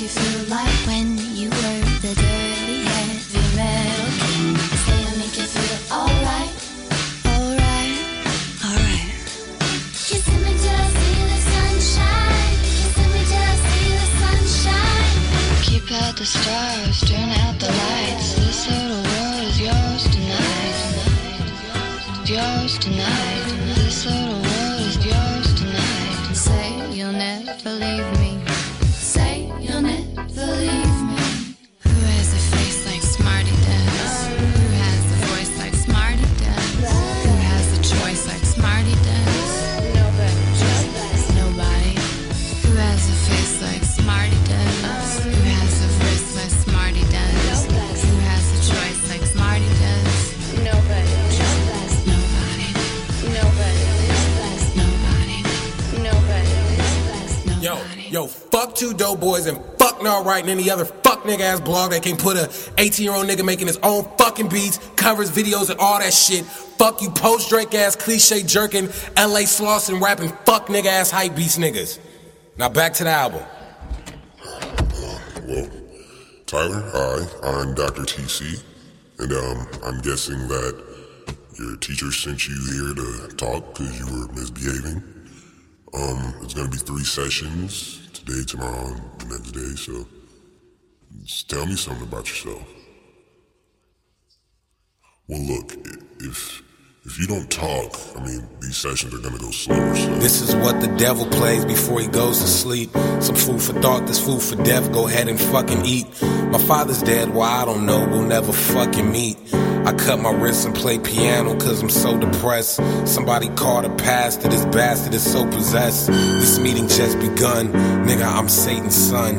you feel like when you were the dirty heavy metal make you feel alright, alright, alright. Me till I see the sunshine. Me till I see the sunshine. Keep out the stars, two dope boys and fuck Right and any other fuck nigga ass blog that can put a 18 year old nigga making his own fucking beats, covers, videos, and all that shit. Fuck you post Drake ass cliche jerking, LA Slauson rapping fuck nigga ass hype beats niggas. Now back to the album. Well, Tyler, hi, I'm Dr. TC, and um, I'm guessing that your teacher sent you here to talk because you were misbehaving. Um, it's gonna be three sessions today, tomorrow, the next day. So, just tell me something about yourself. Well, look, if if you don't talk, I mean, these sessions are gonna go slower. So, This is what the devil plays before he goes to sleep. Some food for thought, this food for death. Go ahead and fucking eat. My father's dead, why I don't know. We'll never fucking meet. I cut my wrists and play piano cause I'm so depressed. Somebody called a pastor, this bastard is so possessed. This meeting just begun. Nigga, I'm Satan's son.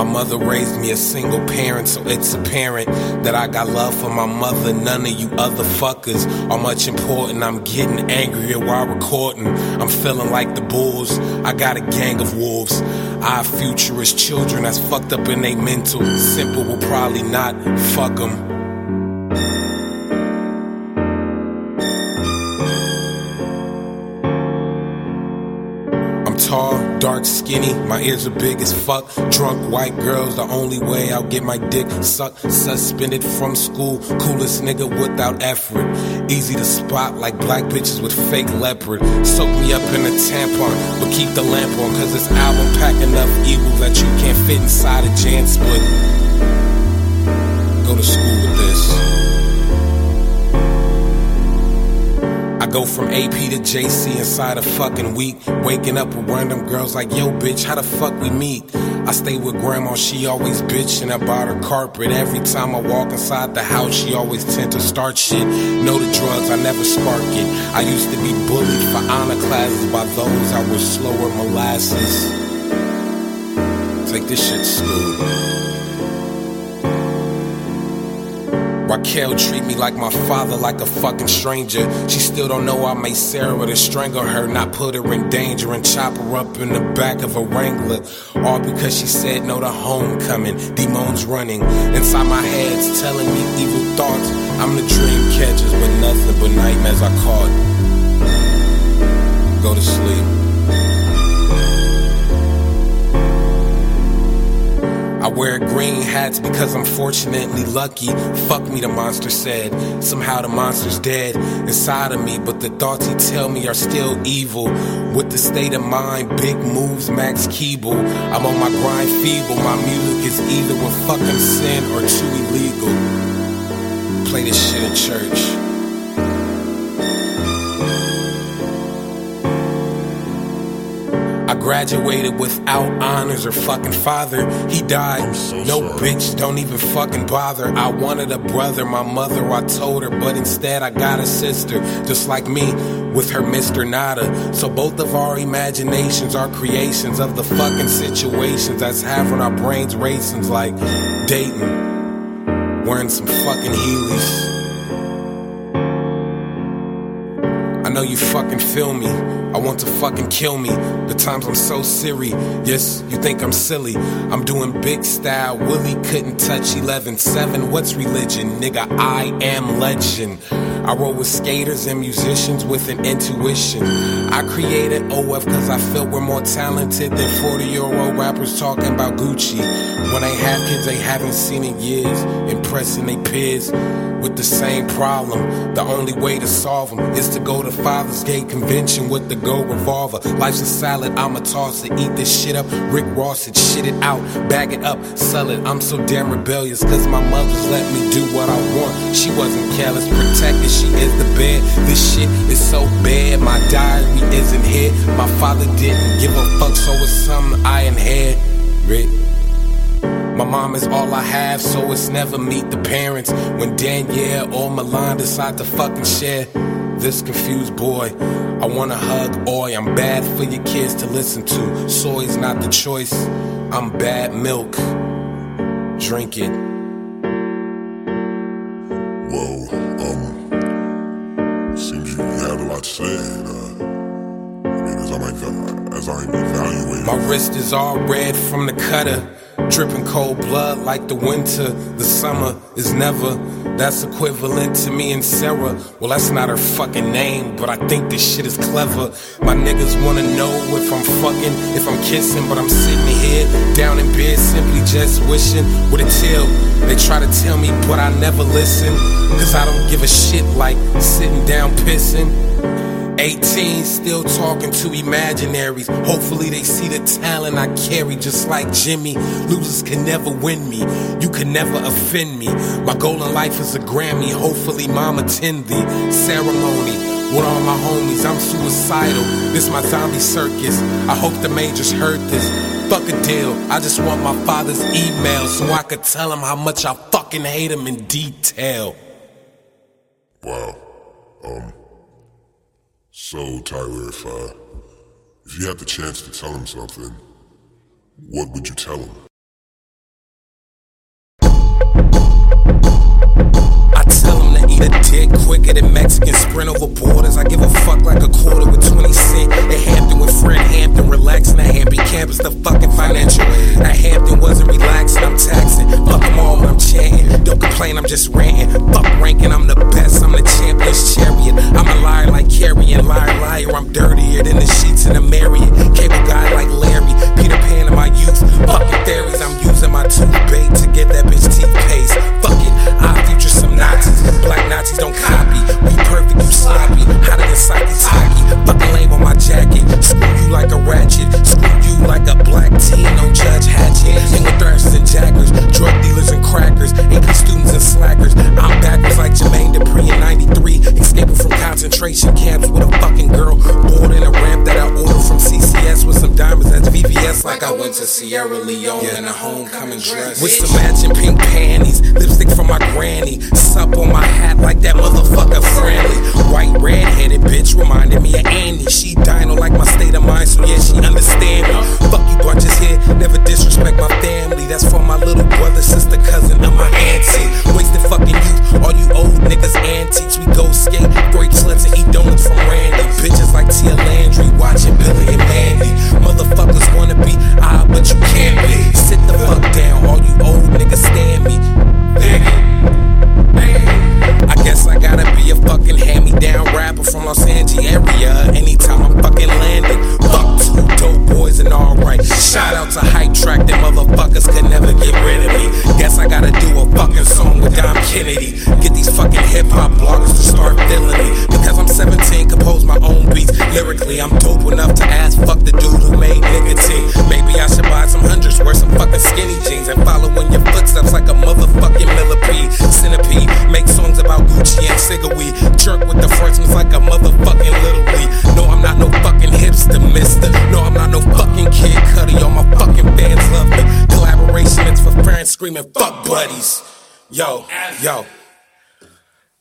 My mother raised me a single parent, so it's apparent that I got love for my mother. None of you other fuckers are much important. I'm getting angrier while recording. I'm feeling like the bulls. I got a gang of wolves. Our futurist children that's fucked up in they mental. Simple will probably not fuck them. Dark, skinny, my ears are big as fuck. Drunk white girls, the only way I'll get my dick sucked. Suspended from school, coolest nigga without effort. Easy to spot like black bitches with fake leopard. Soak me up in a tampon, but keep the lamp on, cause this album pack enough evil that you can't fit inside a JanSport. Go to school with this. Go from AP to JC inside a fucking week. Waking up with random girls like, yo, bitch, how the fuck we meet? I stay with grandma, she always bitching about her carpet. Every time I walk inside the house, she always tend to start shit. Know the drugs, I never spark it. I used to be bullied for honor classes by those I was slower molasses. Take this shit to Raquel treat me like my father, like a fucking stranger. She still don't know I made Sarah to strangle her, not put her in danger and chop her up in the back of a Wrangler. All because she said no to homecoming. Demons running inside my head's telling me evil thoughts. I'm the dream catchers, but nothing but nightmares I caught. Go to sleep. Wear green hats because I'm fortunately lucky. Fuck me, the monster said. Somehow the monster's dead inside of me, but the thoughts he tell me are still evil. With the state of mind, big moves, Max Keeble. I'm on my grind feeble. My music is either a fucking sin or too illegal. Play this shit in church. Graduated without honors or fucking father. He died. so no sorry. bitch, don't even fucking bother. I wanted a brother, my mother, I told her, but instead I got a sister, just like me, with her Mr. Nada. So both of our imaginations are creations of the fucking situations that's having our brains racing like dating, wearing some fucking Heelys. I know you fucking feel me. I want to fucking kill me. The times I'm so silly. Yes, you think I'm silly. I'm doing big style. Willie couldn't touch 11 7. What's religion? Nigga, I am legend. I roll with skaters and musicians with an intuition. I created OF because I felt we're more talented than 40 year old rappers talking about Gucci. When they have kids they haven't seen in years, impressing they peers with the same problem. The only way to solve them is to go to Father's Gate Convention with the gold revolver. Life's a salad, I'ma toss it, eat this shit up. Rick Ross it, shit it out, bag it up, sell it. I'm so damn rebellious, cause my mother's let me do what I want. She wasn't careless, protected, she is the bed. This shit is so bad, my diary isn't here. My father didn't give a fuck, so it's something I inherit. Rick My mom is all I have, so it's never meet the parents. When Danielle or Milan decide to fucking share this confused boy, I wanna hug Oi. I'm bad for your kids to listen to. Soy's not the choice. I'm bad milk. Drink it. Well, um, seems you have a lot to say. And, uh, I mean, as I'm, as I'm evaluating, My wrist is all red from the cutter. Dripping cold blood like the winter. The summer is never. That's equivalent to me and Sarah. Well, that's not her fucking name, but I think this shit is clever. My niggas wanna know if I'm fucking, if I'm kissing, but I'm sitting here down in bed simply just wishing with a tail. They try to tell me, but I never listen. Cause I don't give a shit like sitting down pissing. 18, still talking to imaginaries. Hopefully, they see the talent I carry, just like Jimmy. Losers can never win me. You can never offend me. My goal in life is a Grammy. Hopefully, mom attend the ceremony. With all my homies, I'm suicidal. This my zombie circus. I hope the majors heard this. Fuck a deal. I just want my father's email so I could tell him how much I fucking hate him in detail. wow. Um, so Tyler, if uh, if you had the chance to tell him something, what would you tell him? I tell him to eat a dick quicker than Mexicans sprint over borders. I give a fuck like a quarter with 20 cent. At Hampton with Fred Hampton, relaxing at Hampton campus, the fucking financial. At Hampton wasn't relaxing, I'm taxing. Screaming, fuck buddies. Yo, yo.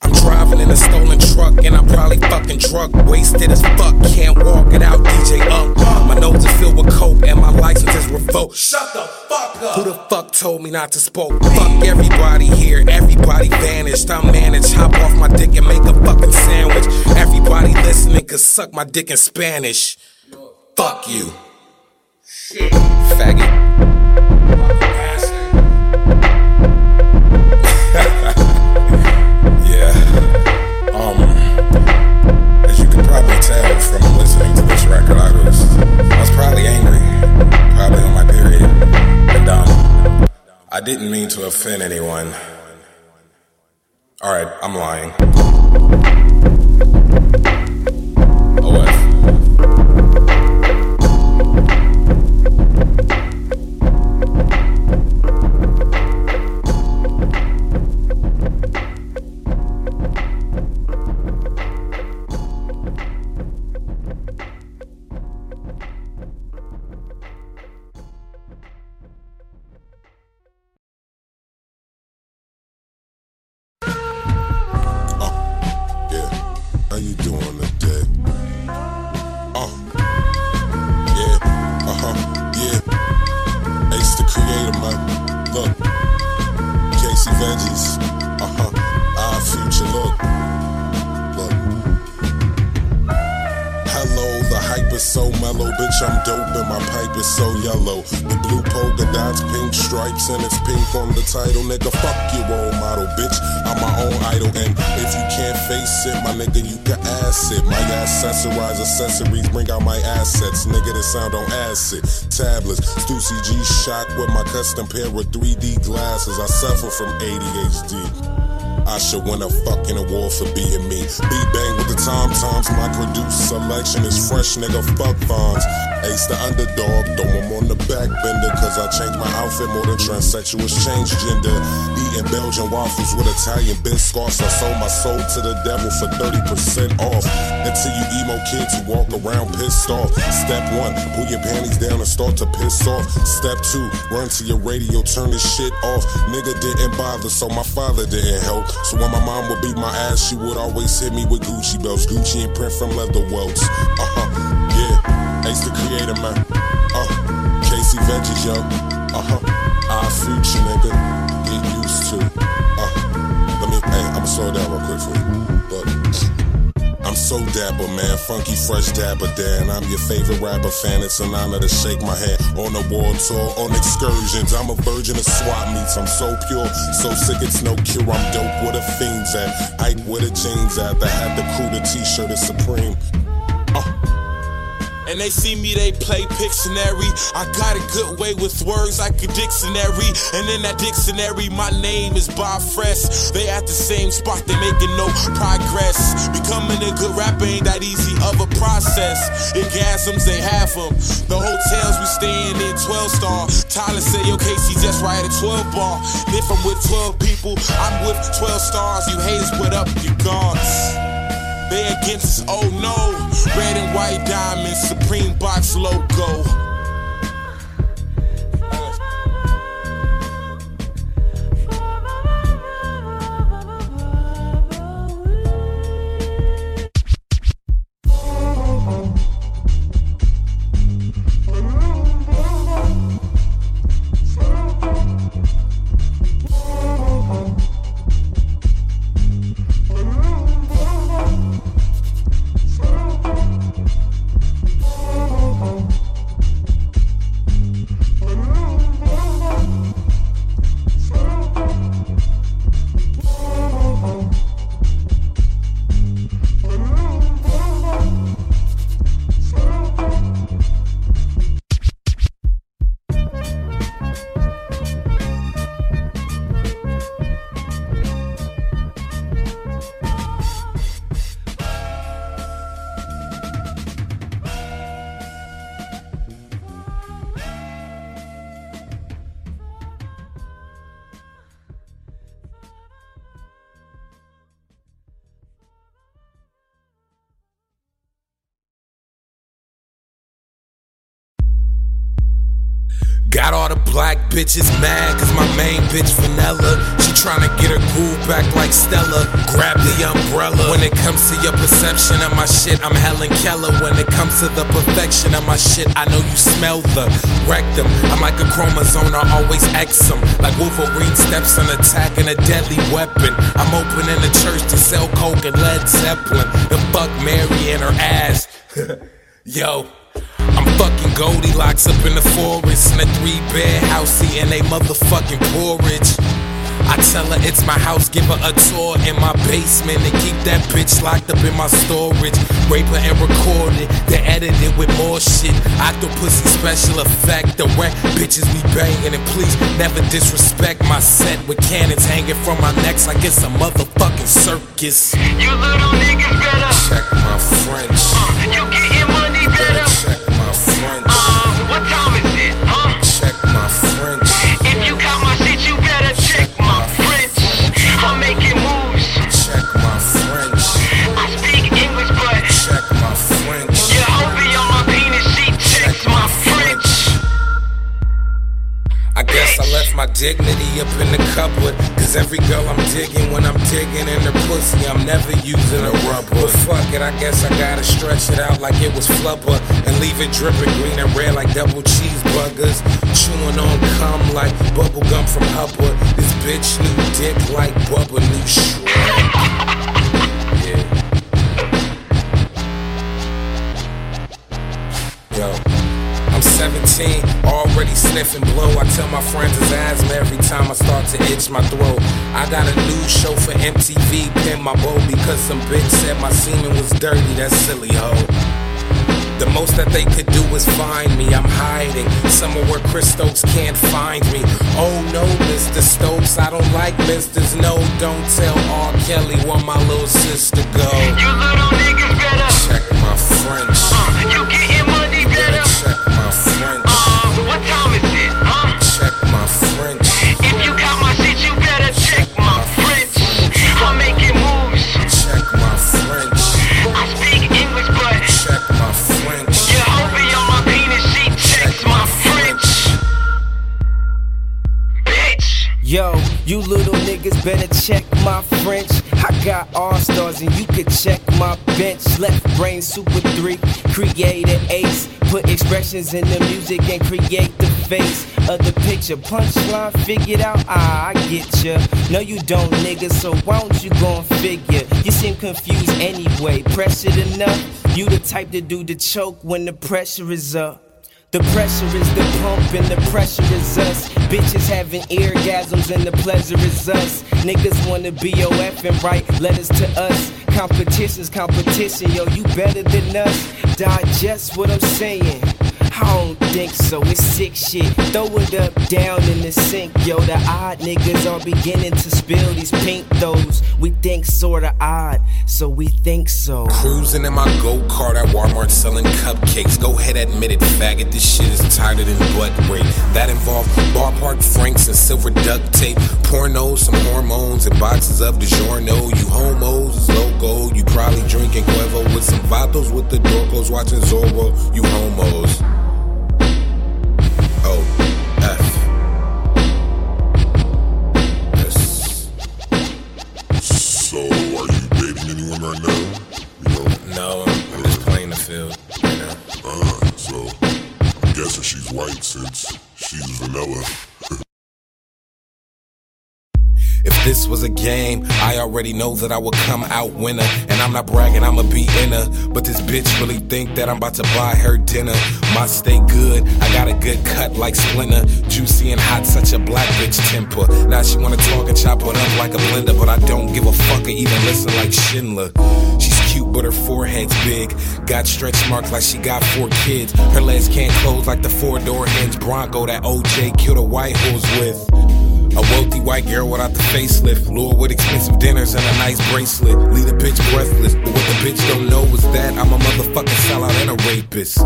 I'm driving in a stolen truck and I'm probably fucking drunk, wasted as fuck. Can't walk it out, DJ up. My nose is filled with coke and my license is revoked. Shut the fuck up. Who the fuck told me not to spoke? Fuck everybody here, everybody vanished. I'm managed. Hop off my dick and make a fucking sandwich. Everybody listening could suck my dick in Spanish. Fuck you. Shit. Faggot. Probably angry, probably on my period, and um, I didn't mean to offend anyone. All right, I'm lying. So yellow. The blue polka dots, pink stripes, and it's pink on the title, nigga. Fuck your role model, bitch. I'm my own idol, and if you can't face it, my nigga, you can ass it. My accessorize accessories bring out my assets, nigga. That sound on acid. Tablets, Stussy G shock with my custom pair of 3D glasses. I suffer from ADHD. I should win a fucking award for being me. Beat bang with the Tom Toms. My produce selection is fresh, nigga. Fuck Fonz. Ace the underdog. Throw him on the back bender. Cause I changed my outfit more than transsexuals change gender. Eating Belgian waffles with Italian biscuits. I sold my soul to the devil for 30% off. Until you emo kids who walk around pissed off. Step one, pull your panties down and start to piss off. Step two, run to your radio, turn this shit off. Nigga didn't bother, so my father didn't help. So when my mom would beat my ass, she would always hit me with Gucci belts. Gucci and print from leather welts. Uh huh, yeah. Ace the creator, man. Uh, Casey Veggies, yo. Uh huh. Our future, nigga. Get used to. Uh, let me, hey, I'ma slow down real quick for you. Look. I'm so dapper, man. Funky, fresh dapper Dan. I'm your favorite rapper fan. It's an honor to shake my hand on a war tour, on excursions. I'm a virgin of swap meets. I'm so pure, so sick it's no cure. I'm dope with the fiends at. Ike with the jeans at. The hat, the crew, the t-shirt is supreme. And they see me, they play Pictionary. I got a good way with words like a dictionary. And in that dictionary, my name is Bob Fresh. They at the same spot, they making no progress. Becoming a good rapper ain't that easy of a process. Orgasms ain't half them. The hotels we staying in 12 star. Tyler say, yo, Casey just right at 12 bar. And if I'm with 12 people, I'm with 12 stars. You haters, what up, you gods? They against us, oh no. Red and white diamonds, Supreme Box logo. Bitches mad cause my main bitch vanilla. She tryna get her groove back like Stella. Grab the umbrella. When it comes to your perception of my shit, I'm Helen Keller. When it comes to the perfection of my shit, I know you smell the rectum. I'm like a chromosome, I always X them. Like Wolverine steps on attacking a deadly weapon. I'm opening a church to sell coke and Led Zeppelin. The fuck Mary and her ass. Yo. Fucking Goldilocks up in the forest in a three bed house eating a motherfucking porridge. I tell her it's my house, give her a tour in my basement and keep that bitch locked up in my storage. Rape her and record it, then edit it with more shit. Octopussy special effect, the wet bitches we banging. And please never disrespect my set with cannons hanging from my necks like it's a motherfucking circus. You little niggas better. Check my French. Uh, my dignity up in the cupboard. Cause every girl I'm digging, when I'm digging in her pussy, I'm never using a rubber. But fuck it, I guess I gotta stretch it out like it was flubber. And leave it dripping green and red like double cheeseburgers. Chewing on cum like bubble gum from Hubba. This bitch new dick like Bubba new Shrek. Yeah. Yo. I'm 17, already sniffing blow. I tell my friends it's asthma every time I start to itch my throat. I got a new show for MTV, pin my bow because some bitch said my semen was dirty. That silly hoe. The most that they could do is find me. I'm hiding somewhere where Chris Stokes can't find me. Oh no, Mr. Stokes, I don't like misters. No, don't tell R. Kelly where my little sister go. You little niggas better. Check my French. Check my French. Uh, what time is it? Huh? Check my French. If you got my shit, you better check my French. I'm making moves. Check my French. I speak English, but Check my French. your hobie on my penis, she checks my French. Bitch. Yo, you little niggas better check my French. Got all stars and you could check my bench. Left brain super three, create an ace. Put expressions in the music and create the face of the picture. Punchline figured out, ah, I get ya. No, you don't, nigga, so why don't you go and figure? You seem confused anyway. Pressured enough? You the type to do the choke when the pressure is up. The pressure is the pump and the pressure is us. Bitches having orgasms and the pleasure is us. Niggas wanna be OF and write letters to us. Competition's competition, yo, you better than us. Digest what I'm saying. I don't think so, it's sick shit. Throw it up, down in the sink, yo. The odd niggas are beginning to spill these pink those. We think sorta odd, so we think so. Cruising in my go kart at Walmart selling cupcakes. Go ahead, admit it, faggot. This shit is tighter than butt rape. That involved ballpark franks and silver duct tape, pornos, some hormones, and boxes of DiGiorno. You homos is logo. You probably drinking Cuervo with some vatos with the dorcos watching Zorro. You homos. So, are you dating anyone right now? You know, No, I'm, I'm just playing the field. You know. uh, so I'm guessing she's white since she's vanilla. If this was a game, I already know that I would come out winner. And I'm not bragging, I'ma be in her. But this bitch really think that I'm about to buy her dinner. My stay good, I got a good cut like Splinter. Juicy and hot, such a black bitch temper. Now she wanna talk and chop it up like a blender. But I don't give a fuck or even listen like Schindler. She's cute, but her forehead's big. Got stretch marks like she got four kids. Her legs can't close like the four door hinge Bronco that OJ killed a white horse with. A wealthy white girl without the facelift. Lure with expensive dinners and a nice bracelet. Leave a bitch breathless. But what the bitch don't know is that I'm a motherfucking sellout and a rapist.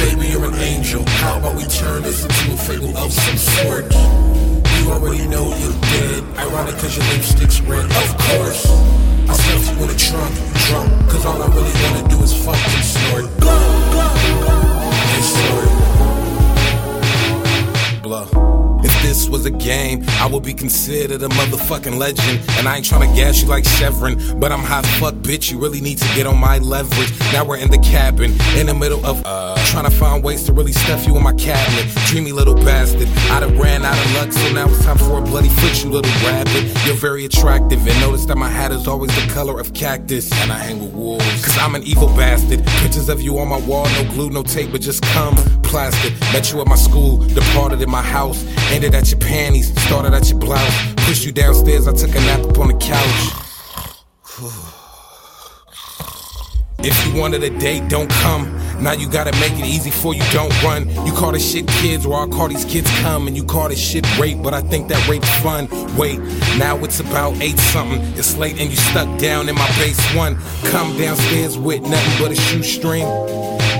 Baby, you're an angel. How about we turn this into a fable of some sort? You already know you're dead. Ironic cause your lipstick's red. Of course. I stuffed you in a trunk, drunk. Cause all I really wanna do is fuck and snort. And snort. Was a game, I would be considered a motherfucking legend. And I ain't tryna gas you like Chevron, but I'm hot fuck, bitch. You really need to get on my leverage. Now we're in the cabin, in the middle of uh, trying to find ways to really stuff you in my cabinet. Dreamy little bastard. I done ran out of luck, so now it's time for a bloody foot, you little rabbit. You're very attractive, and notice that my hat is always the color of cactus. And I hang with wolves, cause I'm an evil bastard. Pictures of you on my wall, no glue, no tape, but just come. Plastic. Met you at my school, departed in my house. Ended at your panties, started at your blouse. Pushed you downstairs, I took a nap up on the couch. If you wanted a date, don't come. Now you gotta make it easy for you don't run. You call this shit kids, or I'll call these kids come. And you call this shit rape, but I think that rape's fun. Wait, now it's about eight something. It's late and you stuck down in my base one. Come downstairs with nothing but a shoestring.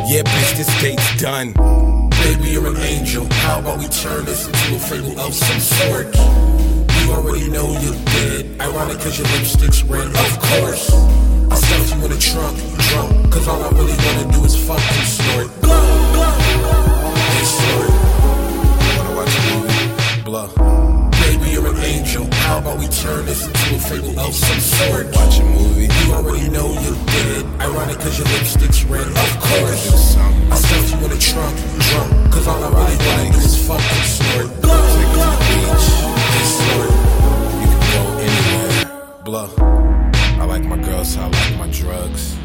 Yeah, bitch, this date's done. Baby, you're an angel. How about we turn this into a fable of some sort? You already know you're dead. Ironic cause your lipstick's red, of course. I stuff you in a trunk, drunk, cause all I really wanna do is fuck and snort. And snort. Wanna watch a movie? Blah. Angel. How about we turn this into a fable of some sort? Watch a movie. You already know you're dead. Ironic cause your lipstick's red, of course. I stuff you in a trunk, drunk, cause all I really wanna do is fuck and snort. Take it to. You can go anywhere. Blah. I like my girls, I like my drugs.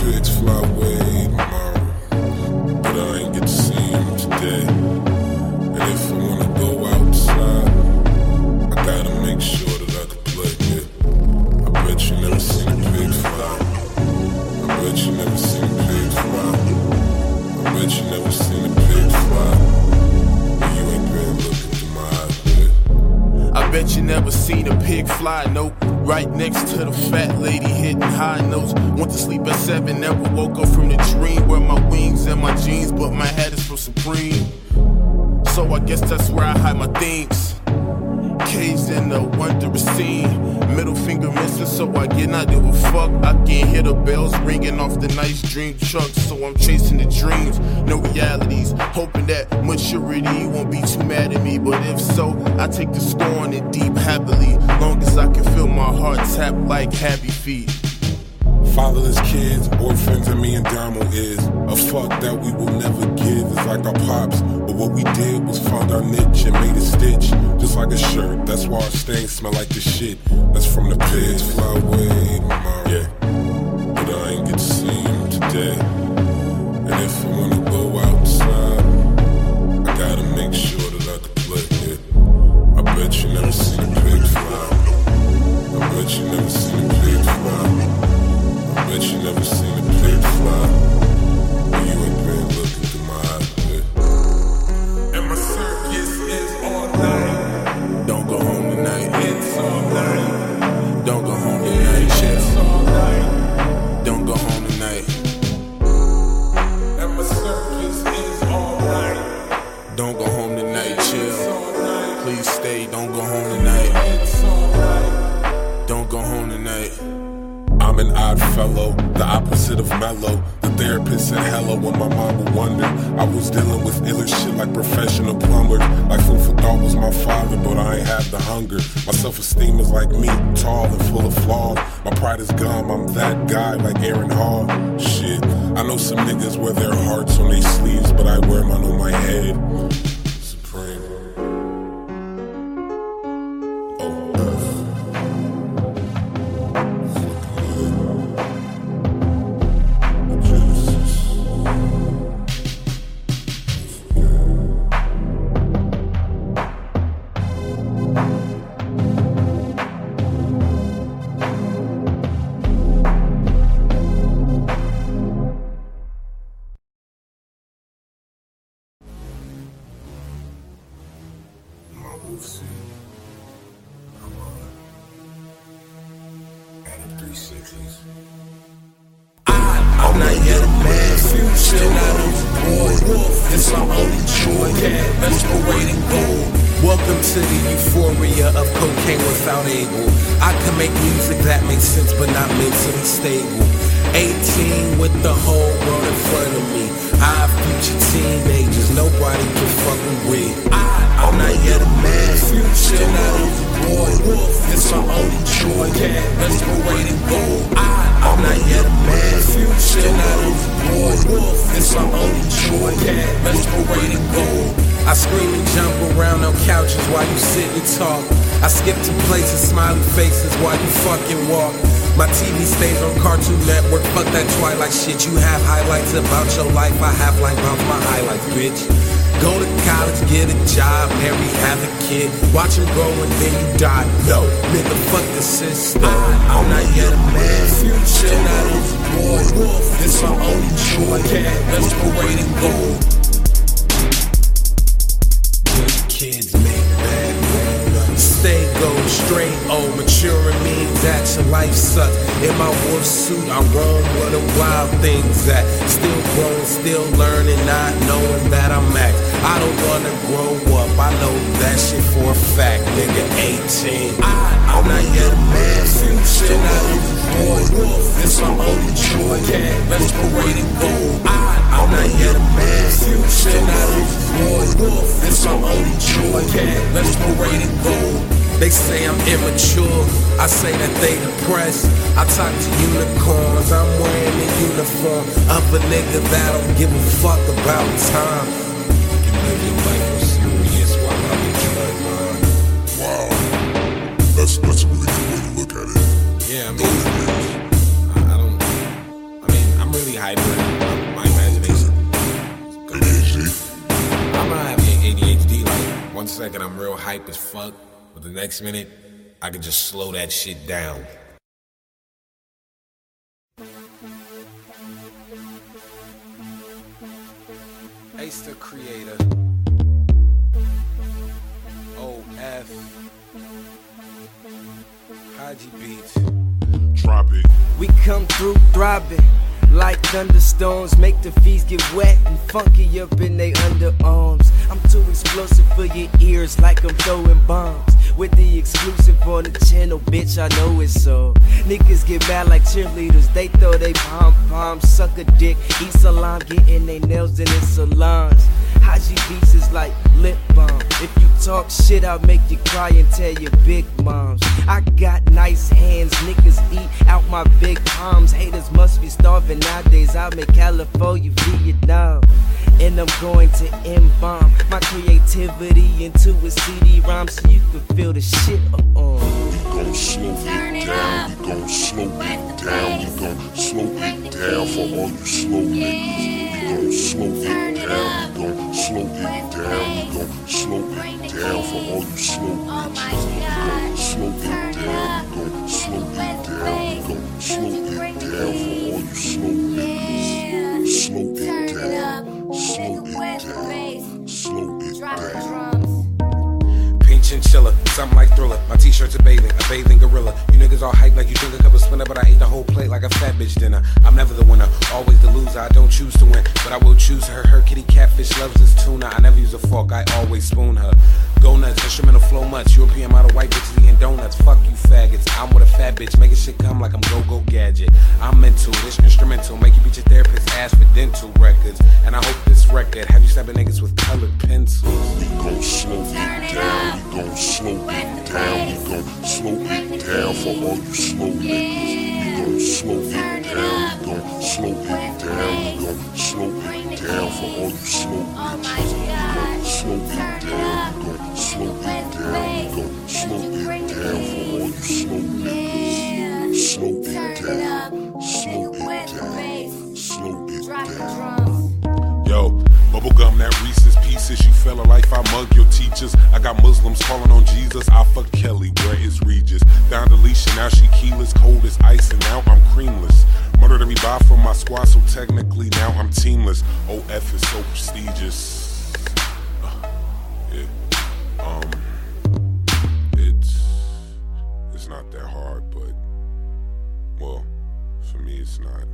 Fly away tomorrow, but I ain't get to see today. And if I wanna go outside, I gotta make sure that I can play it. I bet you never seen a pig fly. I bet you never seen a pig fly. I bet you never seen a pig fly. But you ain't been looking my. I bet you never seen a pig fly, nope. Right next to the fat lady hitting high notes. Went to sleep at seven, never woke up from the dream. Wear my wings and my jeans, but my hat is from Supreme. So I guess that's where I hide my things. Caged in a wondrous scene. Middle finger missing, so I get not give a fuck. I can hear the bells ringing off the nice dream truck, so I'm chasing the dreams, no realities. Hoping that maturity won't be too mad at me, but if so, I take the scorn and deep happily. Long as I can feel my heart tap like happy feet. Fatherless kids, boyfriends, and me and Damo is a fuck that we will never give. It's like our pops, but what we did was found our niche and made a stitch, just like a shirt. That's why our stains smell like the shit. That's from the pigs fly away. Yeah, but I ain't get to see him today. And if I wanna Don't go home tonight, chill. Please stay, don't go home tonight. Don't go home tonight fellow, the opposite of mellow. The therapist said hello when my mom would wonder. I was dealing with iller shit like professional plumber. Like food for thought was my father, but I ain't have the hunger. My self esteem is like me, tall and full of flaws. My pride is gone, I'm that guy like Aaron Hall. Shit, I know some niggas wear their hearts on their sleeves, but I wear mine on my head. While you fucking walk. My TV stays on Cartoon Network, fuck that Twilight shit. You have highlights about your life, I have like about my highlights, bitch. Go to college, get a job, marry, have a kid. Watch him grow and then you die. No, nigga, fuck the system. I'm not yet a man, still not overboard. It's my only joy, masquerading gold. Good kids make bad grown-ups. Stay go straight, oh, maturing means your life sucks. In my wolf suit, I roam where the wild things at. Still growing, still learning, not knowing that I'm max. I don't wanna grow up, I know that shit for a fact, nigga. 18, I'm not yet a man, still not overboard. It's my only joy, masquerading gold. I'm not yet a man, still not overboard. It's my only joy, masquerading gold. They say I'm immature, I say that they depressed. I talk to unicorns, I'm wearing the uniform of a nigga that don't give a fuck about time. You live your life real serious while I'm enjoying mine. Wow. That's that's a really good way to look at it. Yeah, I mean, Those I, I don't. I mean, I'm really hyper. One second I'm real hype as fuck, but the next minute I can just slow that shit down. Ace the creator. OF. Hodgy Beats. Drop it. We come through throbbing like thunderstorms. Make the fees get wet and funky up in they underarms. I'm too explosive for your ears, like I'm throwing bombs. With the exclusive on the channel, bitch, I know it's so. Niggas get mad like cheerleaders, they throw they pom poms, suck a dick, eat salam, getting they nails in their salons. Hodgy beats is like lip balm. If you talk shit, I'll make you cry and tell your big moms. I got nice hands, niggas eat out my big palms. Haters must be starving nowadays. I'm in California, Vietnam. And I'm going to embalm my creativity into a CD rhyme so you can feel the shit on. We gon' slow it down. We gon' slow it down. We gon' slow it down for all you slow niggas. Gon' slow it down. We gon' slow it down. We gon' slow it down for all you slow bitches. We gon' slow it down. We gon' slow it down. We gon' slow it down for all you slow niggas. Slow it down. Slow it down. Slow it down. Pink chinchilla, something like thriller. My t-shirt's a bathing, a bathing gorilla. You niggas all hype like you drink a cup of spinner, but I ate the whole plate like a fat bitch dinner. I'm never the winner, always the loser. I don't choose to win, but I will choose her. Her kitty catfish loves this tuna. I never use use a fork, I always spoon her. Go nuts, instrumental flow much. European model white bitches eating donuts. Fuck you faggots. I'm with a fat bitch, making shit come like I'm go go gadget. I'm into this instrumental, make you beat your therapist ass for dental records. And I hope this record have you stabbing niggas with colored pencils. We gon' slow it down, we gon' slow it down, we gon' slow it down for all you slow niggas. We gon' slow it down, we gon' slow it down, we gon' slow it down for all you slow bitches. We gon' slow it down, we gon' slow it down, we gon' slow it down for all you slow niggas. You fell a life, I mug your teachers. I got Muslims calling on Jesus. I fuck Kelly, where is Regis? Down Alicia, now she keyless, cold as ice, and now I'm creamless. Murdered every bar from my squad, so technically now I'm teamless. OF is so prestigious. Uh. Um, it's it's not that hard, but well, for me it's not.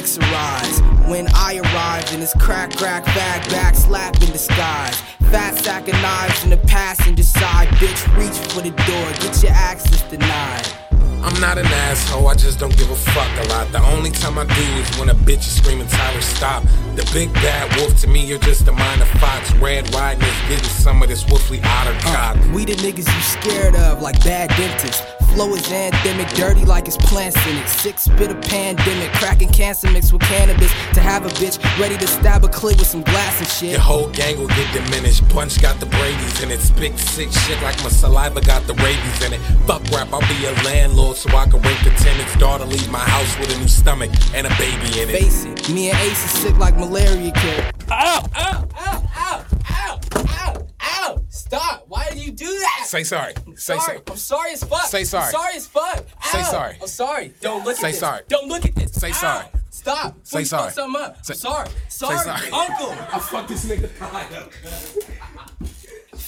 When I arrive in this crack, crack, bag, back, slap in disguise. Fat sack of knives in the passenger side. Bitch, reach for the door, get your access denied. I'm not an asshole, I just don't give a fuck a lot. The only time I do is when a bitch is screaming, Tyler, stop. The big bad wolf to me, you're just a minor fox. Red riding is getting some of this wolfly otter uh, cock. We the niggas you scared of, like bad dentists. Flow is anthemic, dirty like it's plants in it. Six bit of pandemic, cracking cancer mixed with cannabis. To have a bitch ready to stab a clit with some glass and shit. Your whole gang will get diminished. Punch got the Brady's in it. Spit sick shit like my saliva got the rabies in it. Fuck rap, I'll be a landlord so I can rent the tenant's daughter. Leave my house with a new stomach and a baby in it. Face it, me and Ace is sick like malaria kid. Ow, ow, ow, ow, ow, ow, ow. Stop. Why did you do that? Say sorry. Say sorry. sorry. I'm sorry as fuck. Say sorry. I'm sorry as fuck. Say sorry. I'm sorry. Don't look Say at this. sorry. Don't look at this. Say Ow. sorry. Stop. Say Please sorry. Fuck something up. Say- I'm sorry. Sorry. sorry. Uncle. I fucked this nigga high up.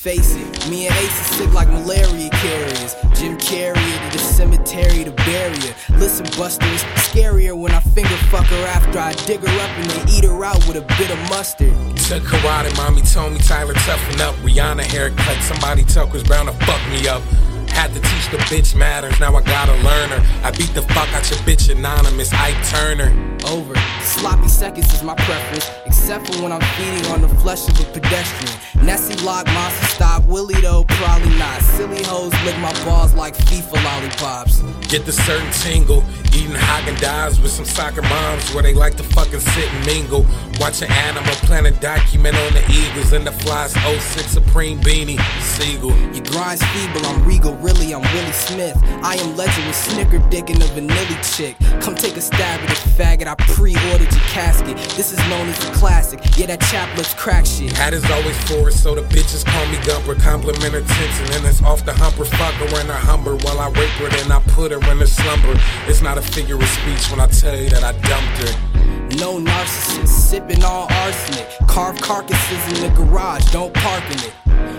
Face it, me and Ace is sick like malaria carriers. Jim Carrey to the cemetery to bury her. Listen, Buster, it's scarier when I finger fuck her after I dig her up and then eat her out with a bit of mustard. Took karate, mommy told me Tyler toughen up. Rihanna haircut, somebody tell Chris Brown to fuck me up. Had to teach the bitch matters, now I gotta learn her. I beat the fuck out your bitch anonymous, Ike Turner. Over. Sloppy seconds is my preference, except for when I'm feeding on the flesh of a pedestrian. Nessie lock, monster stop, Willie though, probably not. Silly hoes lick my balls like FIFA lollipops. Get the certain tingle, eating Haagen Dazs with some soccer moms where they like to fucking sit and mingle. Watching Animal Planet document on the Eagles and the Flies 06 Supreme Beanie Seagull. Your grind's feeble, I'm regal, really, I'm Willie Smith. I am legend with snicker dick and a vanilla chick. Come take a stab at it, faggot, I pre-ordered your casket. This is known as a classic, yeah, that chap looks crack shit. Hat is always forward, so the bitches call me Gumper. Compliment her tension, and it's off the humper. Fuck her in her humber while I rape her, then I put her in a slumber. It's not a figure of speech when I tell you that I dumped her. No narcissist, sipping all arsenic. Carve carcasses in the garage, don't park in it.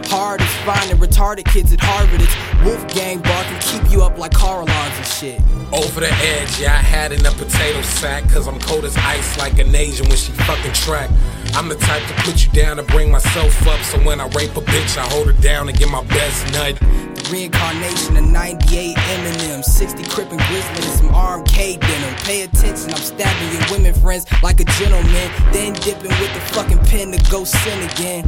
Hard is finding retarded kids at Harvard. It's Wolfgang barking, keep you up like car alarms and shit. Over the edge, yeah, I had in a potato sack. Cause I'm cold as ice like an Asian when she fucking track. I'm the type to put you down to bring myself up. So when I rape a bitch, I hold her down and get my best nut. Reincarnation of 98 Eminem, 60 Crip and Grizzly, and some RMK denim. Pay attention, I'm stabbing your women friends like a gentleman. Then dipping with the fucking pen to go sin again.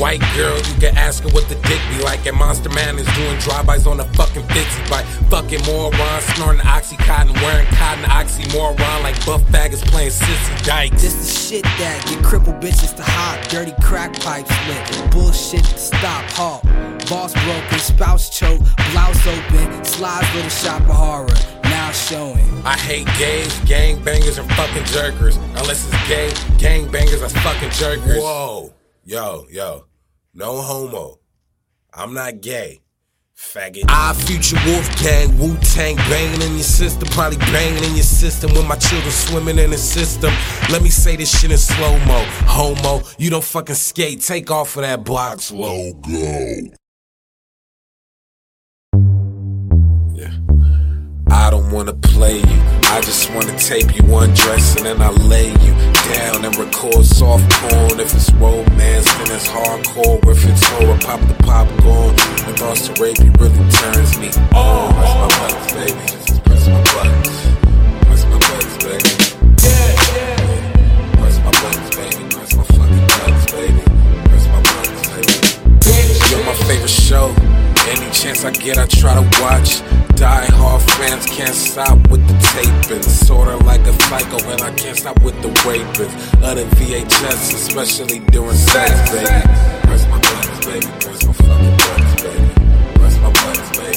White girl, you can ask her what the dick be like. And Monster Man is doing drive-bys on a fucking 50 bike. Fucking moron, snorting oxycontin, wearing cotton oxymoron like buff faggots playing sissy dykes. This the shit that get crippled bitches to hop, dirty crack pipes lit, bullshit to stop, halt. Boss broken, spouse choke, blouse open, slides little shop of horror, now showing. I hate gays, gangbangers, and fucking jerkers. Unless it's gay, gangbangers are fucking jerkers. Whoa, yo, yo, no homo. I'm not gay. Faggot. I future wolf gang, Wu Tang banging in your system, probably banging in your system when my children swimming in the system. Let me say this shit in slow mo. Homo, you don't fucking skate, take off of that box logo. I don't wanna play you. I just wanna tape you undress and I lay you down and record soft porn. If it's romance, then it's hardcore. If it's horror, pop the popcorn. The thoughts to rape you really turns me on. Press my buttons, baby. Just press my buttons. Press my buttons, baby. Yeah. Press my buttons, baby. Press my fucking buttons, baby. Press my buttons, baby. You're my favorite show. Any chance I get, I try to watch. Die hard fans can't stop with the taping. Sorta like a psycho, and I can't stop with the raping. Other VHS, especially during sex, baby. Press my buttons, baby. Press my fucking buttons, baby. Press my buttons, baby.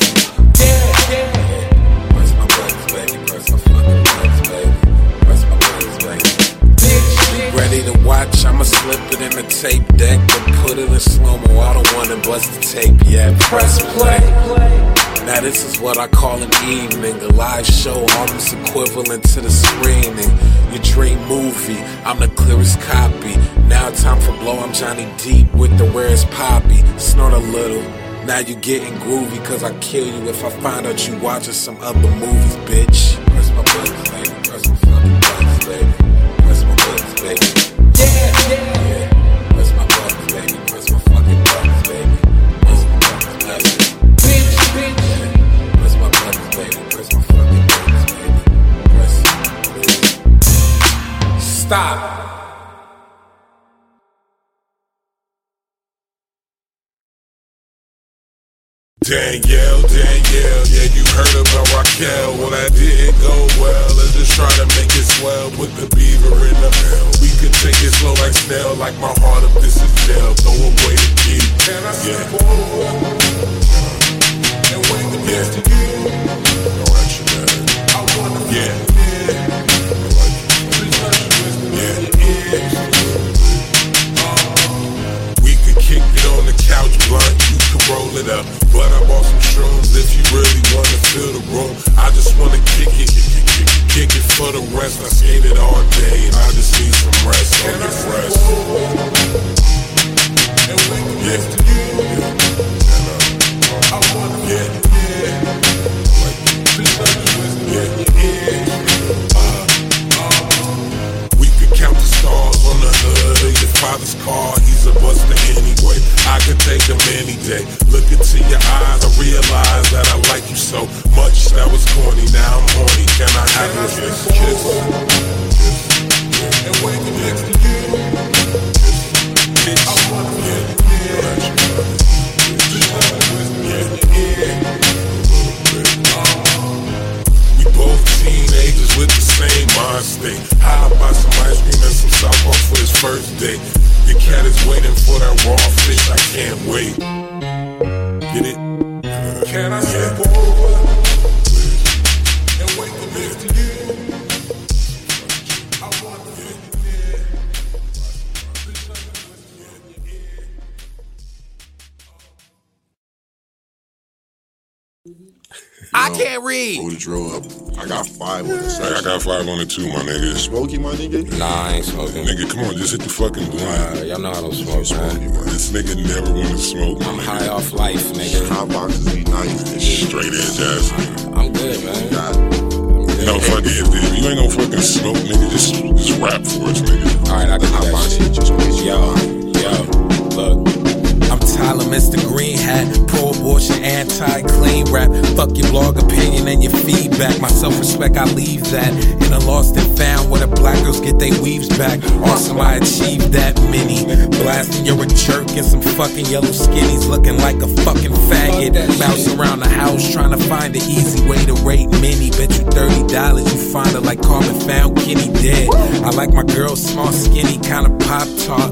Press my buttons, baby. Press my fucking buttons, baby. Press my buttons, baby. Ready to watch, I'ma slip it in the tape deck, but put it in slow mo. I don't wanna bust the tape yet. Press play. Now this is what I call an evening, a live show almost equivalent to the screening. Your dream movie, I'm the clearest copy. Now time for blow, I'm Johnny Depp with the rarest poppy. Snort a little. Now you getting groovy, cause I kill you if I find out you watching some other movies, bitch. Press my buttons. Press my fucking buttons. Stop. Danielle, Danielle, yeah, you heard about Raquel. Well, that didn't go well. Let's just try to make it swell. Put the beaver in the hell. We could take it slow like snail, like my heart if this is jail. Throw away the key. Can I yeah. And wait the yeah. to you. No action, man. I wanna. Yeah. Roll it up. But I bought some shrooms if you really wanna fill the room. I just wanna kick it, kick it, for the rest. I skated all day and I just need some rest. So get rest. Yeah. Yeah. Yeah. We could count the stars on the hood your father's car. He's a buster anyway. I could take him any day. Look into your eyes, I realize that I like you so much. That was corny, now I'm horny. Can I have a kiss? Kiss. And wait till next to you. Kiss. I wanna yeah. We both teenagers with the same mind state. How about some ice cream and some South Park for his first date? Your cat is waiting for that raw fish. I can't wait. Get it? I can't read. Hold the drill up. I got five on this. Hey, I got five on it too, my nigga. Smokey, my nigga. Nah, I ain't smoking. Nigga, come on, just hit the fucking blunt. Uh, y'all know I don't smoke, Smokey, man. man. This nigga never wanna smoke. I'm high off life, nigga. Hot boxes be nice, nigga. Straight edge ass nigga. I'm good, man. God. No, fuck it. If if you ain't gonna fucking smoke, nigga, just, just rap for us, nigga. All right, I can do Hot that box shit. shit just makes you Yo, yo, look. I'm Tyler, Mr. Green Hat, pro-abortion, anti-clean rap. Fuck your blog opinion and your feedback. My self-respect, I leave that in a lost and found where the black girls get their weaves back. Awesome, I achieved that many. Blasting, you're a jerk and some fucking yellow skinnies looking like a fucking faggot. Bounce around the house trying to find the easy way to rate mini. Bet you thirty dollars you find her like Cartman found Kenny dead. I like my girls small, skinny, kind of pop tart.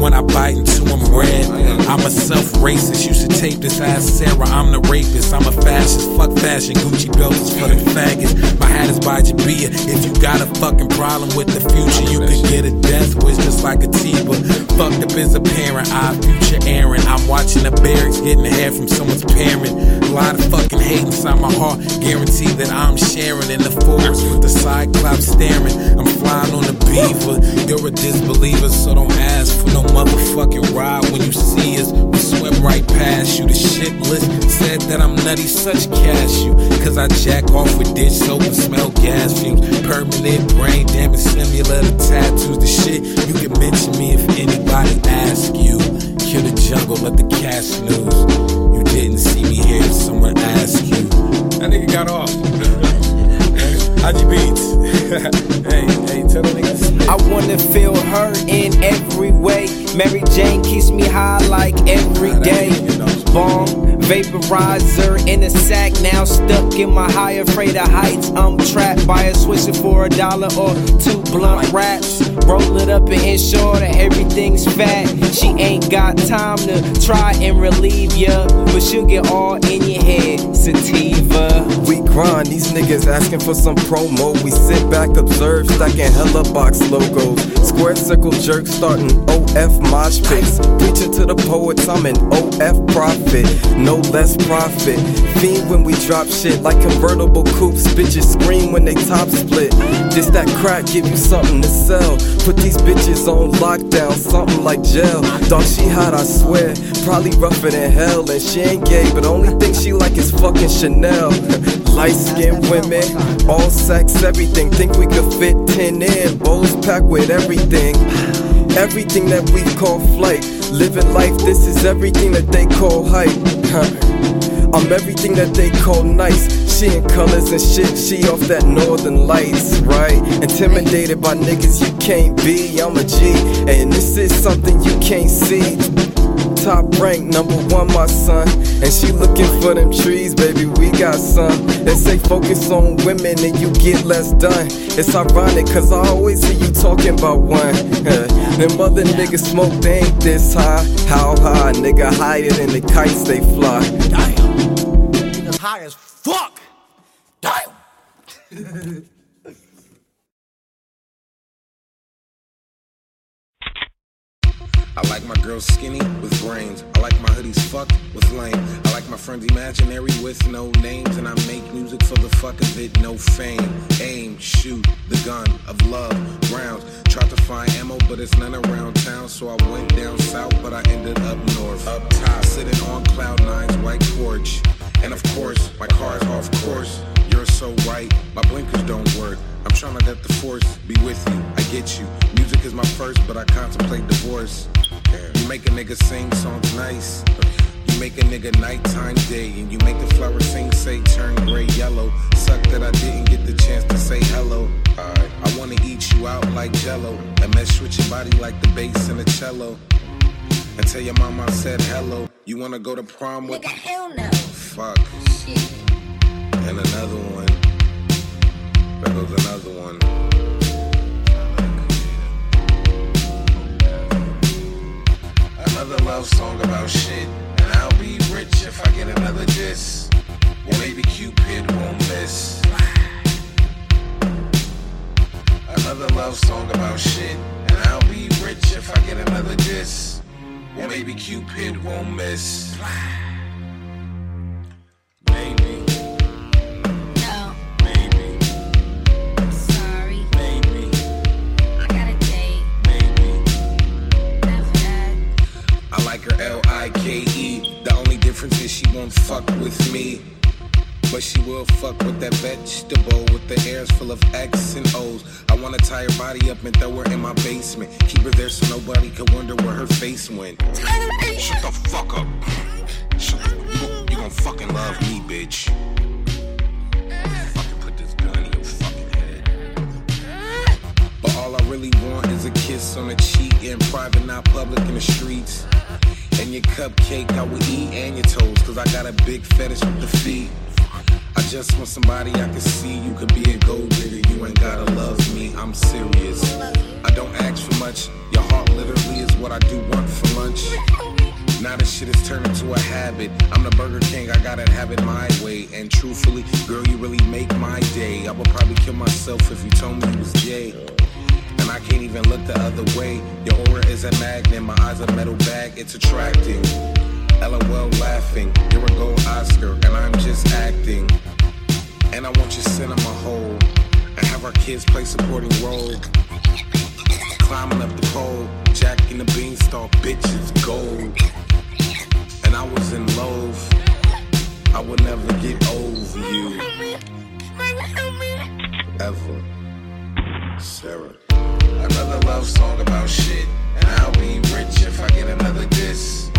When I bite into them red, I'm a self racist. You should tape this ass Sarah. I'm the rapist. I'm a fascist. Fuck fashion, Gucci belts is for them faggots. My hat is by Jabia. If you got a fucking problem with the future, you could get a death wish just like a T. But fucked up is a parent. I future Aaron. I'm watching the barracks getting hair from someone's parent. A lot of fucking hate inside my heart. Guarantee that I'm sharing in the forest with the cyclops staring. I'm flying on the beaver. You're a disbeliever, so don't ask for no motherfucking ride when you see us. We swim right past you. The shit list said that I'm nutty, such cashew. Cause I jack off with dish soap and smell gas fumes. Permanent brain damage, similar to tattoos. The shit you can mention me if anybody asks you. Kill the jungle, let the cash snooze. You didn't see me here, someone asked you. That nigga got off. Beats. hey, hey, tell. I wanna feel her in every way. Mary Jane keeps me high like every day. Bomb, vaporizer in a sack, now stuck in my high, afraid of heights. I'm trapped by a swisher for a dollar or two blunt wraps. Roll it up and ensure that everything's fat. She ain't got time to try and relieve ya, but she'll get all in your head. Sativa. We grind, these niggas asking for some promo. We sit back, observe, stacking hella box logos. Square circle jerk starting OF mosh pits. Preaching to the poets, I'm an OF prophet. No less profit. Fiend when we drop shit like convertible coupes. Bitches scream when they top split. Just that crack, give you something to sell. Put these bitches on lockdown, something like jail. Dog, she hot, I swear. Probably rougher than hell, and she ain't gay, but only thing she like is fucking Chanel. Light skinned women, all sex, everything. Think we could fit 10 in, bowls packed with everything. Everything that we call flight. Living life, this is everything that they call hype. Huh. I'm everything that they call nice. She in colors and shit, she off that northern lights, right? Intimidated by niggas you can't be. I'm a G, and this is something you can't see. Top rank, number one, my son. And she looking for them trees, baby. We got some. They say focus on women and you get less done. It's ironic, cause I always hear you talking about one. them other niggas smoke, they ain't this high. How high? Nigga higher than the kites they fly. Damn, Niggas high as fuck. Damn. I like my girls skinny with brains. I like my hoodies fucked with lame. I like my friends imaginary with no names. And I make music for the fuck of it, no fame. Aim, shoot, the gun of love, rounds. Tried to find ammo, but it's none around town. So I went down south, but I ended up north. Up top, sitting on cloud nine's white porch. And of course, my car's off course. You're so right, my blinkers don't work. I'm trying to let the force be with you. I get you. Music is my first, but I contemplate divorce. You make a nigga sing songs nice. You make a nigga nighttime day, and you make the flower sing, say, turn gray yellow. Suck that I didn't get the chance to say hello. I wanna eat you out like jello, and mess with your body like the bass and the cello. And tell your mama I said hello. You wanna go to prom with? Nigga, hell no. Fuck. Shit. And another one. There goes another one. Another love song about shit. And I'll be rich if I get another diss. Well, maybe Cupid won't miss. Another love song about shit. And I'll be rich if I get another diss. Well, maybe Cupid won't miss. Won't fuck with me. But she will fuck with that vegetable with the airs full of X and O's. I wanna tie her body up and throw her in my basement. Keep her there so nobody can wonder where her face went. Shut the fuck up. You, you gon' fucking love me, bitch. Fucking put this gun in your fucking head. But all I really want is a kiss on the cheek in private, not public in the streets. And your cupcake I would eat and your toes, cause I got a big fetish with the feet. I just want somebody I can see. You could be a gold digger, you ain't gotta love me. I'm serious. I don't ask for much. Your heart literally is what I do want for lunch. Now this shit is turned into a habit. I'm the Burger King, I gotta have it my way. And truthfully, girl, you really make my day. I would probably kill myself if you told me you was gay. And I can't even look the other way. Your aura is a magnet, my eyes a metal bag, it's attracting. LOL laughing, you're a gold Oscar, and I'm just acting. And I want your cinema hole, and have our kids play supporting role. Climbing up the pole, Jack in the beanstalk, bitches gold. And I was in love, I would never get over you. Ever. Sarah. Another love song about shit, and I'll be rich if I get another diss.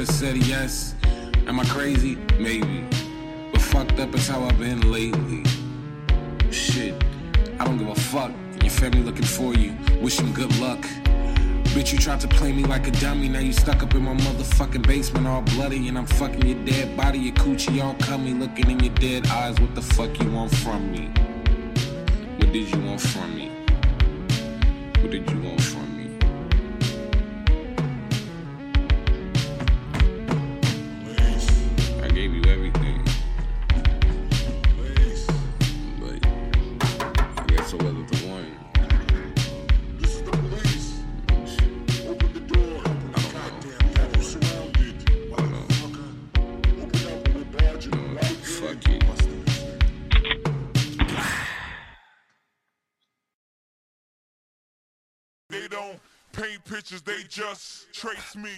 Wishing you would've said yes. Am I crazy? Maybe. But fucked up is how I've been lately. Shit, I don't give a fuck. Your family looking for you, wish them good luck. Bitch, you tried to play me like a dummy. Now you stuck up in my motherfucking basement, all bloody, and I'm fucking your dead body, your coochie all cummy, looking in your dead eyes. What the fuck you want from me? What did you want from me? What did you want from me? They don't paint pictures, they just trace me.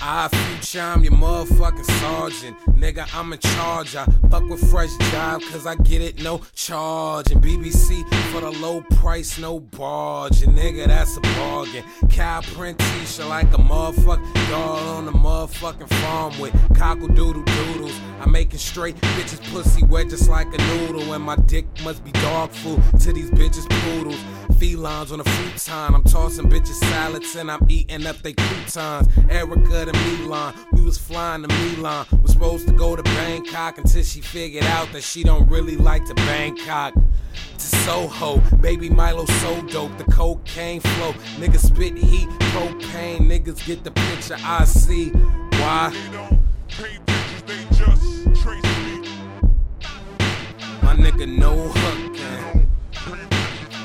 I future, I'm your motherfucking sergeant. Nigga, I'm in charge. I fuck with fresh job, cause I get it, no charge. And BBC for the low price, no barge. And nigga, that's a bargain. Cow print t shirt like a motherfucking dog on the motherfucking farm with cockle doodle doodles. I'm making straight bitches pussy wet just like a noodle. And my dick must be dog food to these bitches poodles. Felines on a futon. I'm tossing bitches salads and I'm eating up they croutons. Erica to Milan, we was flying to Milan. Was supposed to go to Bangkok until she figured out that she don't really like to Bangkok. To Soho, baby Milo so dope, the cocaine flow. Niggas spit heat, propane, niggas get the picture I see. Why? My nigga no hook.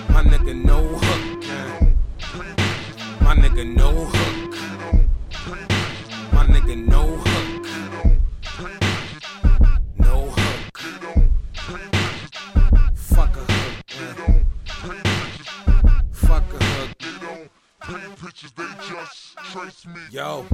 My nigga no hook. My nigga no hook. Nigga no hook. No hook. Fuck a hook. Fuck a hook. Pictures, they just. Yo,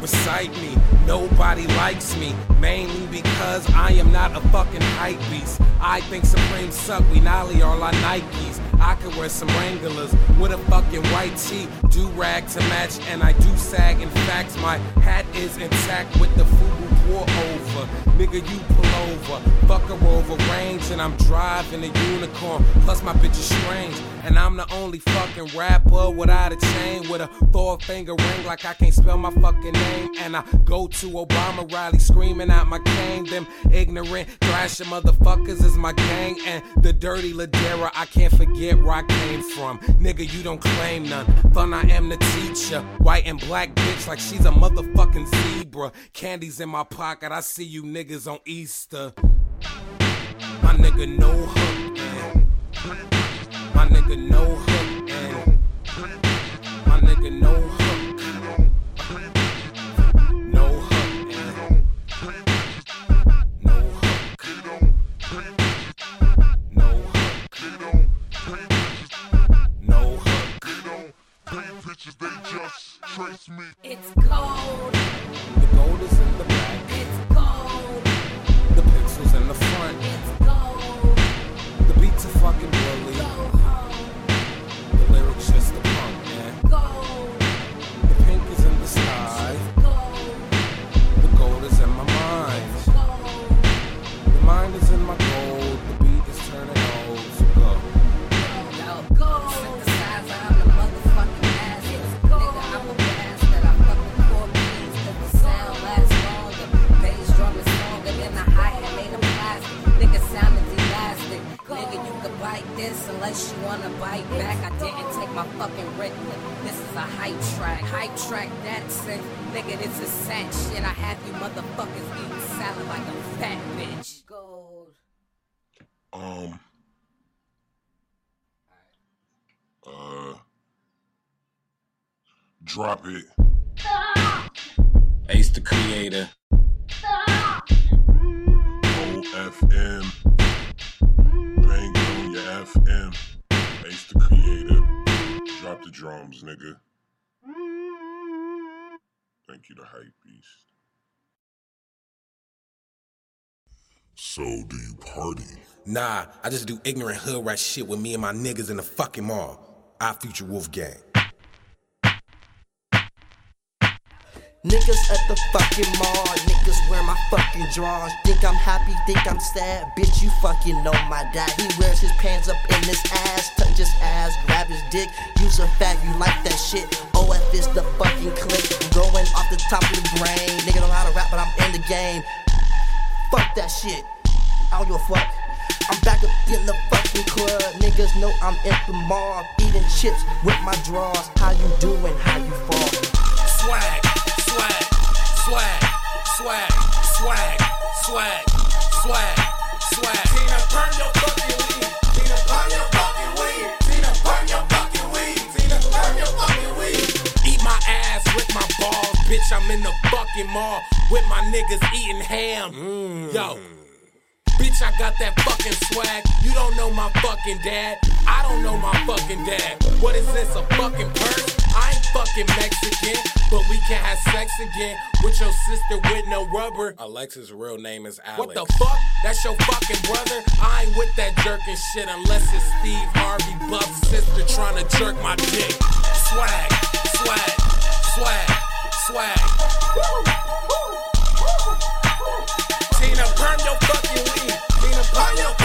recite me. Nobody likes me, mainly because I am not a fucking hype beast. I think Supreme suck, we nolly all our Nikes. I could wear some Wranglers with a fucking white tee, do rag to match, and I do sag. In fact, my hat is intact with the FUBU pour over. Nigga, you pull over, fuck her over range, and I'm driving a unicorn. Plus, my bitch is strange, and I'm the only fucking rapper without a chain with a four finger ring like I can't spell my fucking name. And I go to Obama rally screaming out my cane. Them ignorant thrasher motherfuckers is my gang, and the dirty Ladera I can't forget where I came from. Nigga, you don't claim none. Fun, I am the teacher. White and black bitch like she's a motherfucking zebra. Candy's in my pocket, I see you niggas on Easter. My nigga no hook, man. My nigga no hook, man. My nigga no hook. Bitches, they just trace me. It's cold. The gold is in the back. It's cold. The pixels in the front. It's cold. The beats are fucking bully. Go home. The lyrics just the punk, man. Gold. The pink is in the sky. Gold. The gold is in my mind. Gold. The mind is in my unless you wanna bite back. I didn't take my fucking Ritalin. This is a hype track. Hype track that sick. Nigga, this is sad shit. I have you motherfuckers eating salad like a fat bitch. Gold. Um. Uh. Drop it. Ace the creator. OFM. Bang on your FM. Ace the creator. Drop the drums, nigga. Thank you, the hype beast. So, do you party? Nah, I just do ignorant hood rat shit with me and my niggas in the fucking mall. Our future Wolf Gang. Niggas at the fucking mall, niggas wear my fucking drawers. Think I'm happy, think I'm sad. Bitch, you fucking know my dad. He wears his pants up in his ass, touch his ass, grab his dick. Use a fag, you like that shit. OF is the fucking click. Going off the top of the brain. Nigga know how to rap, but I'm in the game. Fuck that shit. I don't give a fuck. I'm back up in the fucking club. Niggas know I'm in the mall. Eating chips with my drawers. How you doing? How you fall? Swag, swag, swag, swag, swag, swag, swag, swag. Tina, burn your fucking weed. Tina, burn your fucking weed. Tina, burn your fucking weed. Tina, burn your fucking weed. Eat my ass with my balls, bitch. I'm in the fucking mall with my niggas eating ham. Mm. Yo. Bitch, I got that fucking swag. You don't know my fucking dad. I don't know my fucking dad. What is this, a fucking purse? Fucking Mexican, but we can have sex again with your sister with no rubber. Alexa's real name is Alex. What the fuck? That's your fucking brother? I ain't with that jerking shit unless it's Steve Harvey Buff's sister trying to jerk my dick. Swag, swag, swag, swag. Tina, burn your fucking weed. Tina, burn your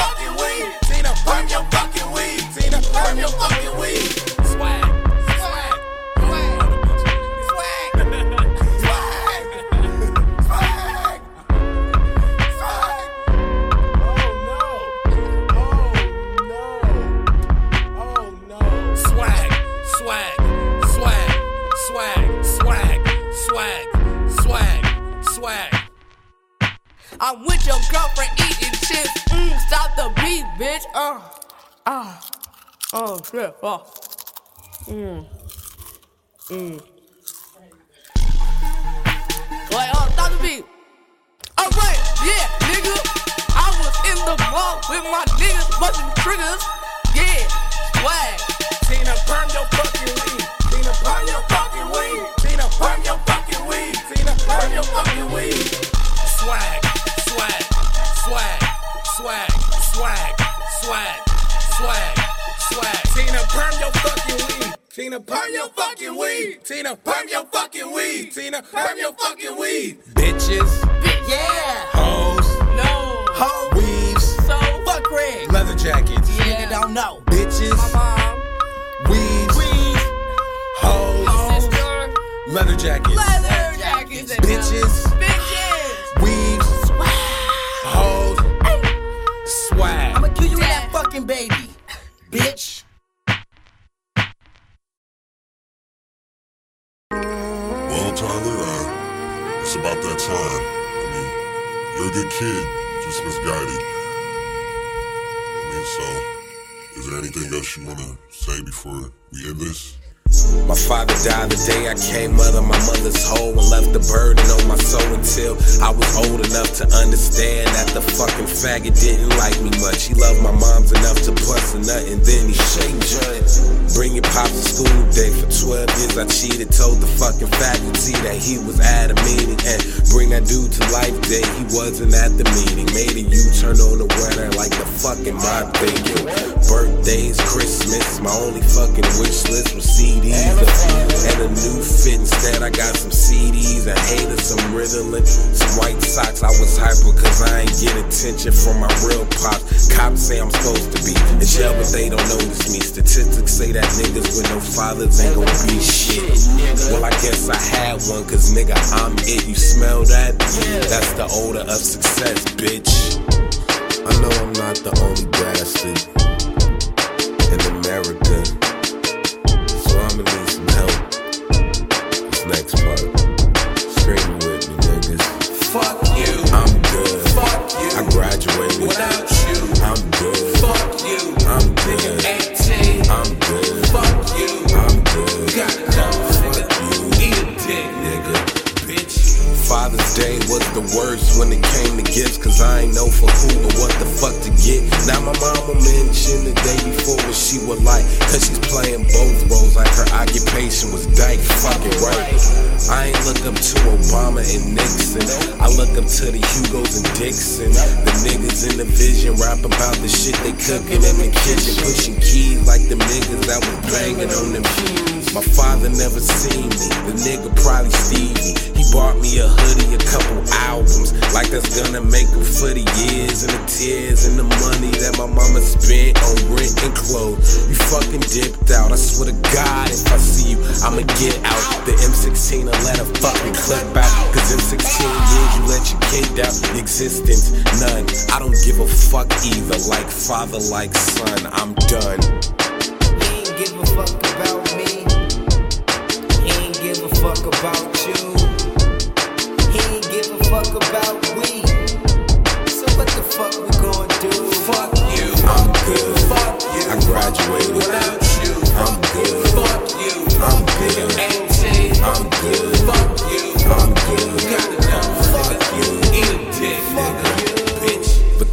shit. Oh. Mm. Mm. Wait, oh, the beat. Alright, yeah, nigga. I was in the mall with my niggas busting triggers. Yeah, swag. Tina, burn your fucking weed. Tina, burn your fucking weed. Tina, burn your fucking weed. Tina, burn your fucking weed. Swag, swag, swag, swag, swag, swag, swag, swag. Tina, burn your fucking weed. Tina, burn your fucking weed. Tina, burn your fucking weed. Tina, burn your fucking weed. Bitches, Yeah. hoes, No. Ho. weaves, So, Fuck Craig. leather jackets, Nigga don't know. bitches, My mom, weaves, hoes, sister, leather jackets, leather jackets, bitches, bitches. weaves, Swag. hoes, swag. I'ma kill you with that fucking baby. Bitch. Well, Tyler, uh, it's about that time. I mean, you're a good kid, just misguided. I mean, so, is there anything else you want to say before we end this? My father died the day I came out of my mother's hole and left the burden on my soul until I was old enough to understand that the fucking faggot didn't like me much. He loved my moms enough to bust a nut and then he shake. Bring your pops to school day for 12 years. I cheated, told the fucking faculty that he was at a meeting and bring that dude to life day. He wasn't at the meeting. Made a U-turn on the weather like the fucking my thinking. Birthdays, Christmas, my only fucking wish list was CDs and a new fit. Instead, I got some CDs, a hater, some Ritalin, some white socks. I was hyper cause I ain't get attention from my real pops. Cops say I'm supposed to be in jail, but they don't notice me. Statistics say that niggas with no fathers ain't gon' be shit. Well, I guess I had one cause nigga, I'm it. You smell that? That's the odor of success, bitch. I know I'm not the only bastard in America. I graduated. Without you. I'm good. Day was the worst when it came to gifts, cause I ain't know for who or what the fuck to get. Now my mama mentioned the day before what she would like, cause she's playing both roles like her occupation was dyke fucking right. I ain't look up to Obama and Nixon, I look up to the Hugos and Dixon. The niggas in the vision rap about the shit they cooking in the kitchen, pushing keys like the niggas that was banging on them. My father never seen me, the nigga probably Stevie. He bought me a hoodie, a couple albums, like that's gonna make up for the years and the tears and the money that my mama spent on rent and clothes. You fucking dipped out, I swear to God, if I see you, I'ma get out. The M16 will let a fucking clip out, cause in 16 years you let your kid out. Existence, none. I don't give a fuck either, like father, like son, I'm done. He ain't give a fuck about fuck about you. He ain't give a fuck about we. So what the fuck we gonna do? Fuck you. I'm good. Fuck you. I graduated. Without you. I'm good. Fuck you. I'm good. I'm good. Fuck you. I'm good.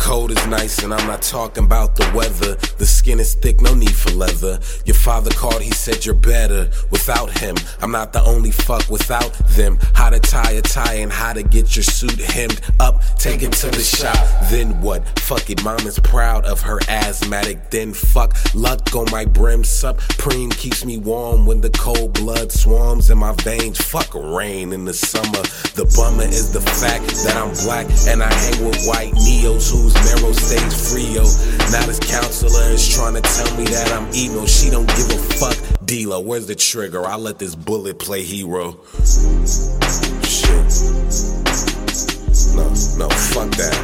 Cold is nice and I'm not talking about the weather. The skin is thick, no need for leather. Your father called, he said you're better without him. I'm not the only fuck without them. How to tie a tie and how to get your suit hemmed up. Take it to the shop. Then what? Fuck it, mom is proud of her asthmatic. Then fuck luck on my brim. Supreme keeps me warm when the cold blood swarms in my veins. Fuck rain in the summer. The bummer is the fact that I'm black and I hang with white neos whose marrow stays frio. Now this counselor is trying to tell me that I'm emo. She don't give a fuck. Dealer, where's the trigger? I let this bullet play hero. Shit. No, no, fuck that.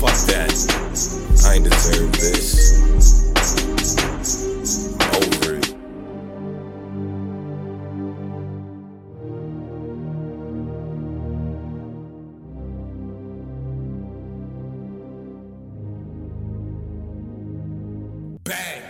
Fuck that. I ain't deserve this. bang.